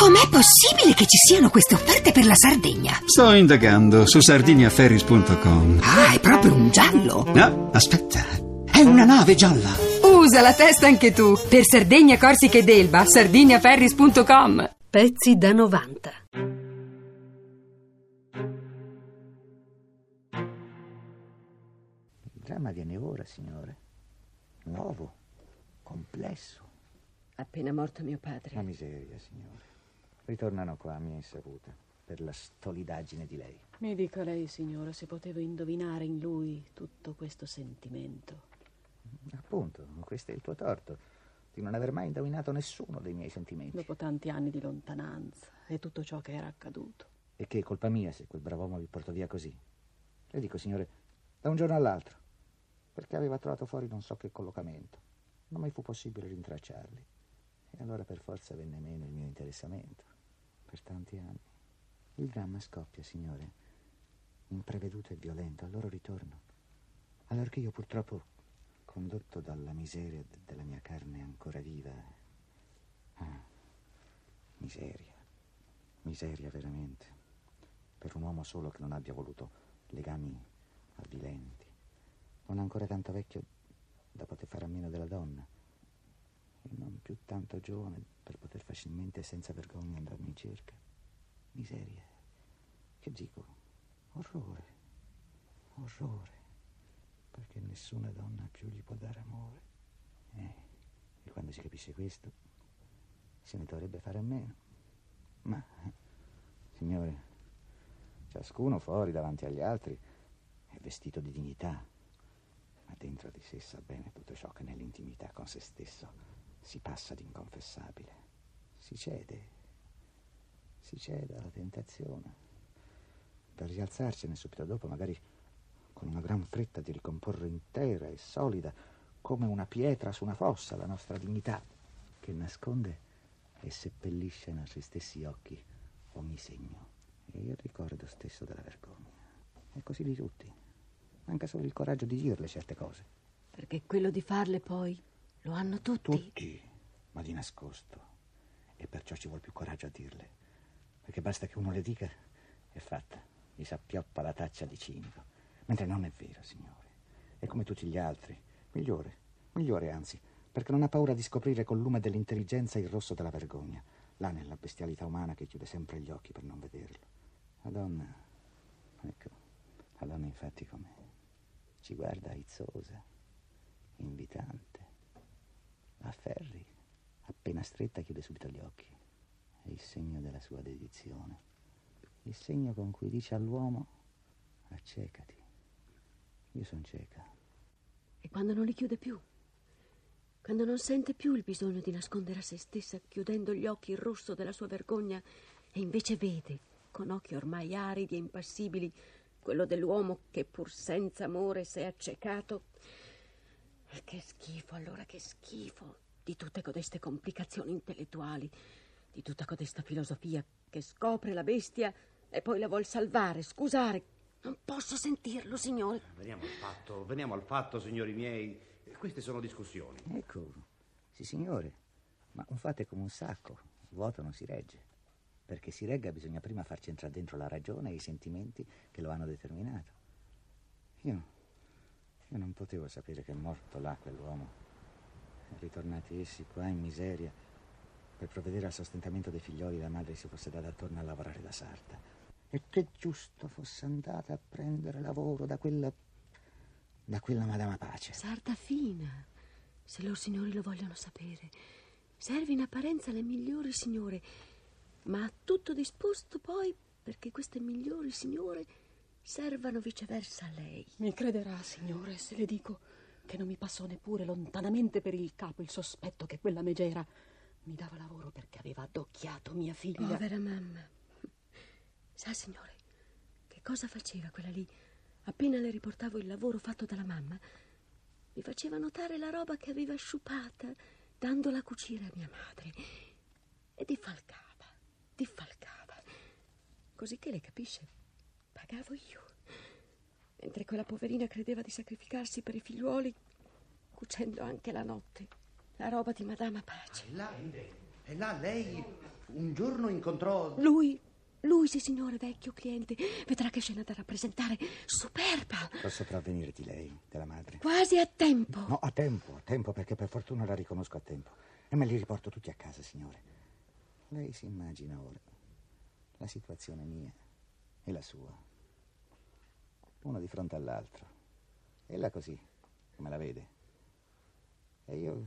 Com'è possibile che ci siano queste offerte per la Sardegna? Sto indagando su sardiniaferris.com. Ah, è proprio un giallo. No, aspetta. È una nave gialla. Usa la testa anche tu. Per Sardegna, Corsica ed Elba, sardiniaferris.com. Pezzi da 90. Il dramma viene ora, signore. Nuovo, complesso. Appena morto mio padre. La miseria, signore. Ritornano qua a mia insaputa per la stolidaggine di lei. Mi dica lei, signora, se potevo indovinare in lui tutto questo sentimento. Appunto, questo è il tuo torto, di non aver mai indovinato nessuno dei miei sentimenti. Dopo tanti anni di lontananza e tutto ciò che era accaduto. E che è colpa mia se quel brav'uomo vi portò via così. Le dico, signore, da un giorno all'altro, perché aveva trovato fuori non so che collocamento. Non mi fu possibile rintracciarli. E allora per forza venne meno il mio interessamento. Per tanti anni. Il dramma scoppia, signore, impreveduto e violento, al loro ritorno. Allorché io purtroppo, condotto dalla miseria de- della mia carne ancora viva... Ah, miseria, miseria veramente. Per un uomo solo che non abbia voluto legami avvilenti. Non ancora tanto vecchio da poter fare a meno della donna e non più tanto giovane per poter facilmente e senza vergogna andarmi in cerca. Miseria. Che dico? Orrore. Orrore. Perché nessuna donna più gli può dare amore. Eh, e quando si capisce questo, se ne dovrebbe fare a meno. Ma, signore, ciascuno fuori davanti agli altri è vestito di dignità, ma dentro di sé sa bene tutto ciò che nell'intimità con se stesso si passa d'inconfessabile. Si cede, si cede alla tentazione. Per rialzarsene subito dopo, magari con una gran fretta di ricomporre intera e solida, come una pietra su una fossa, la nostra dignità, che nasconde e seppellisce ai nostri stessi occhi ogni segno e il ricordo stesso della vergogna. È così di tutti. Manca solo il coraggio di dirle certe cose. Perché quello di farle poi lo hanno tutti. Tutti, ma di nascosto. E perciò ci vuole più coraggio a dirle. Perché basta che uno le dica, è fatta. Gli s'appioppa la taccia di cinico. Mentre non è vero, signore. È come tutti gli altri. Migliore, migliore anzi, perché non ha paura di scoprire col lume dell'intelligenza il rosso della vergogna, là nella bestialità umana che chiude sempre gli occhi per non vederlo. La donna, ecco, la donna infatti com'è? Ci guarda aizzosa, invitante. La afferri, appena stretta chiude subito gli occhi. È il segno della sua dedizione. Il segno con cui dice all'uomo accecati. Io sono cieca. E quando non li chiude più? Quando non sente più il bisogno di nascondere a se stessa, chiudendo gli occhi il rosso della sua vergogna, e invece vede, con occhi ormai aridi e impassibili, quello dell'uomo che pur senza amore si è accecato. Che schifo, allora che schifo di tutte codeste complicazioni intellettuali, di tutta codesta filosofia che scopre la bestia e poi la vuol salvare, scusare. Non posso sentirlo, signore. Veniamo al fatto, veniamo al fatto, signori miei. Queste sono discussioni. Ecco, sì signore, ma un fatto è come un sacco, vuoto non si regge. Perché si regga bisogna prima farci entrare dentro la ragione e i sentimenti che lo hanno determinato. Io, io non potevo sapere che è morto là quell'uomo. Ritornati essi qua in miseria per provvedere al sostentamento dei figlioli, la madre si fosse data attorno a lavorare da sarta. E che giusto fosse andata a prendere lavoro da quella. da quella Madama Pace. Sarta fina, se loro signori lo vogliono sapere. Serve in apparenza le migliori signore, ma ha tutto disposto poi perché queste migliori signore servano viceversa a lei. Mi crederà, signore, se le dico che non mi passò neppure lontanamente per il capo il sospetto che quella megera mi dava lavoro perché aveva addocchiato mia figlia. Povera mamma. Sa, signore, che cosa faceva quella lì? Appena le riportavo il lavoro fatto dalla mamma, mi faceva notare la roba che aveva sciupata, dandola a cucire a mia madre. E diffalcava, diffalcava. Così che lei capisce, pagavo io. Mentre quella poverina credeva di sacrificarsi per i figliuoli, cucendo anche la notte la roba di Madama Pace. E là, e là lei un giorno incontrò... Lui, lui sì, signore, vecchio cliente. Vedrà che scena da rappresentare. Superba! Posso provvenirti lei, della madre? Quasi a tempo. No, a tempo, a tempo, perché per fortuna la riconosco a tempo. E me li riporto tutti a casa, signore. Lei si immagina ora la situazione mia e la sua. Uno di fronte all'altro. E là così, come la vede. E io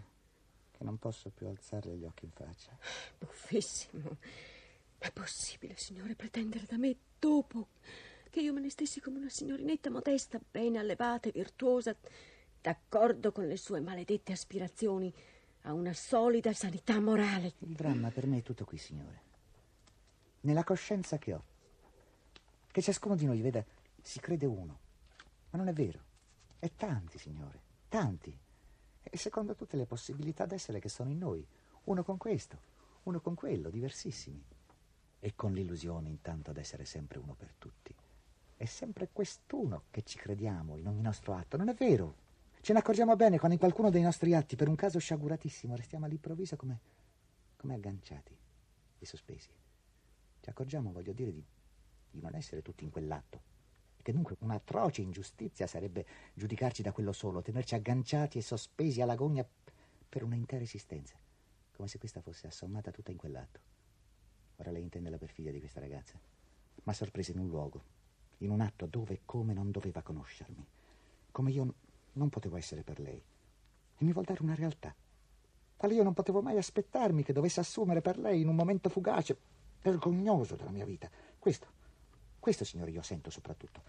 che non posso più alzare gli occhi in faccia. Buffissimo. Ma è possibile, signore, pretendere da me, dopo che io me ne stessi come una signorinetta modesta, bene allevata e virtuosa, d'accordo con le sue maledette aspirazioni a una solida sanità morale? Il dramma per me è tutto qui, signore. Nella coscienza che ho. Che ciascuno di noi, veda, si crede uno. Ma non è vero. E tanti, signore, tanti. E secondo tutte le possibilità d'essere che sono in noi. Uno con questo, uno con quello, diversissimi. E con l'illusione intanto d'essere sempre uno per tutti. È sempre quest'uno che ci crediamo in ogni nostro atto, non è vero? Ce ne accorgiamo bene quando in qualcuno dei nostri atti, per un caso sciaguratissimo, restiamo all'improvviso come, come agganciati e sospesi. Ci accorgiamo, voglio dire, di, di non essere tutti in quell'atto. Che dunque un'atroce ingiustizia sarebbe giudicarci da quello solo, tenerci agganciati e sospesi all'agonia per un'intera esistenza, come se questa fosse assommata tutta in quell'atto. Ora lei intende la perfidia di questa ragazza. Ma sorpresa in un luogo, in un atto dove e come non doveva conoscermi, come io non potevo essere per lei. E mi vuol dare una realtà, quale io non potevo mai aspettarmi che dovesse assumere per lei in un momento fugace, vergognoso della mia vita. Questo, questo, signore, io sento soprattutto.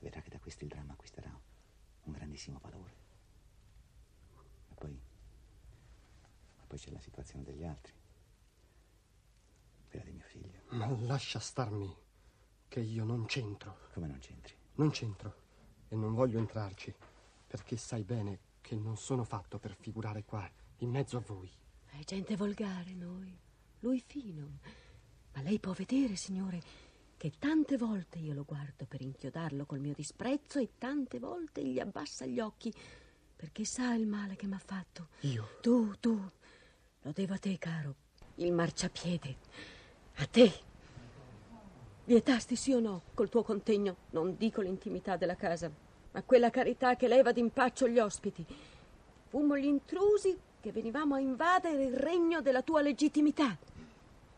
Vedrà che da questo il dramma acquisterà un grandissimo valore. E poi, ma poi c'è la situazione degli altri quella di mio figlio. Ma lascia starmi, che io non c'entro. Come non c'entri? Non c'entro e non voglio entrarci, perché sai bene che non sono fatto per figurare qua, in mezzo a voi. È gente volgare noi, lui fino. Ma lei può vedere, signore, che tante volte io lo guardo per inchiodarlo col mio disprezzo e tante volte gli abbassa gli occhi perché sa il male che m'ha fatto. Io? Tu, tu. Lo devo a te, caro. Il marciapiede. A te. Vietasti sì o no col tuo contegno, non dico l'intimità della casa, ma quella carità che leva d'impaccio gli ospiti. Fummo gli intrusi che venivamo a invadere il regno della tua legittimità.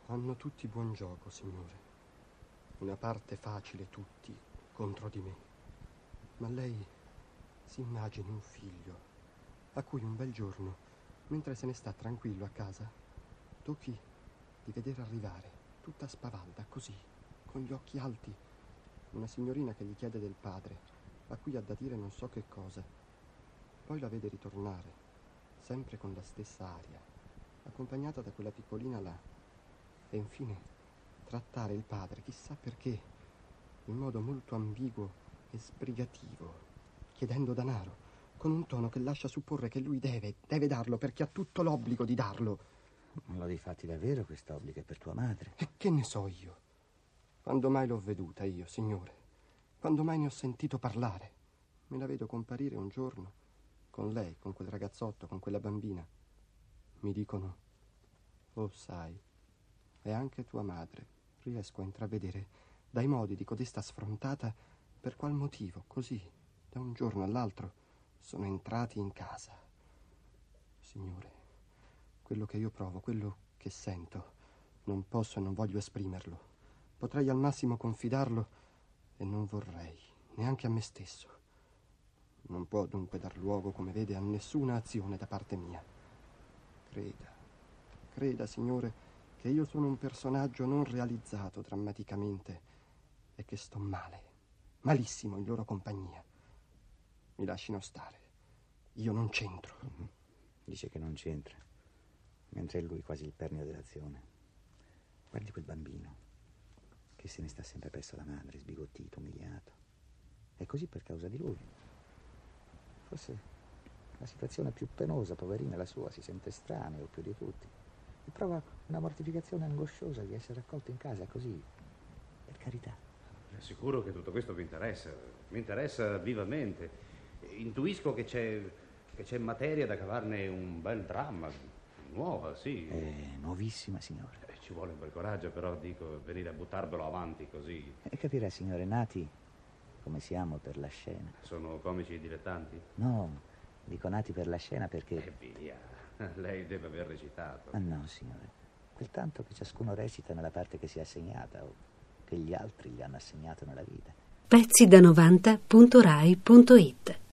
Hanno tutti buon gioco, signore. Una parte facile tutti contro di me. Ma lei si immagini un figlio a cui un bel giorno, mentre se ne sta tranquillo a casa, tocchi di vedere arrivare tutta spavalda, così, con gli occhi alti, una signorina che gli chiede del padre, a cui ha da dire non so che cosa. Poi la vede ritornare, sempre con la stessa aria, accompagnata da quella piccolina là. E infine trattare il padre, chissà perché, in modo molto ambiguo e sbrigativo, chiedendo denaro, con un tono che lascia supporre che lui deve, deve darlo perché ha tutto l'obbligo di darlo. Non lo difatti davvero quest'obbligo è per tua madre? E che ne so io? Quando mai l'ho veduta io, signore? Quando mai ne ho sentito parlare? Me la vedo comparire un giorno con lei, con quel ragazzotto, con quella bambina. Mi dicono, oh sai, è anche tua madre. Riesco a intravedere dai modi di codesta sfrontata per qual motivo, così, da un giorno all'altro, sono entrati in casa. Signore, quello che io provo, quello che sento, non posso e non voglio esprimerlo. Potrei al massimo confidarlo e non vorrei, neanche a me stesso. Non può dunque dar luogo, come vede, a nessuna azione da parte mia. Creda, creda, Signore, che io sono un personaggio non realizzato drammaticamente e che sto male, malissimo in loro compagnia. Mi lasciano stare. Io non c'entro. Dice che non c'entra mentre è lui quasi il pernio dell'azione. Guardi quel bambino, che se ne sta sempre presso la madre, sbigottito, umiliato. È così per causa di lui. Forse la situazione più penosa, poverina, la sua, si sente estraneo più di tutti. E prova una mortificazione angosciosa di essere accolto in casa così, per carità. È sicuro che tutto questo mi interessa, mi interessa vivamente. Intuisco che c'è, che c'è materia da cavarne un bel dramma, Nuova, sì. È nuovissima, signore. Eh, ci vuole un bel coraggio, però dico, venire a buttarvelo avanti così. E capirà, signore, nati come siamo per la scena. Sono comici dilettanti? No, dico nati per la scena perché... E via, lei deve aver recitato. Ah no, signore, quel tanto che ciascuno recita nella parte che si è assegnata o che gli altri gli hanno assegnato nella vita. Pezzi da 90.rai.it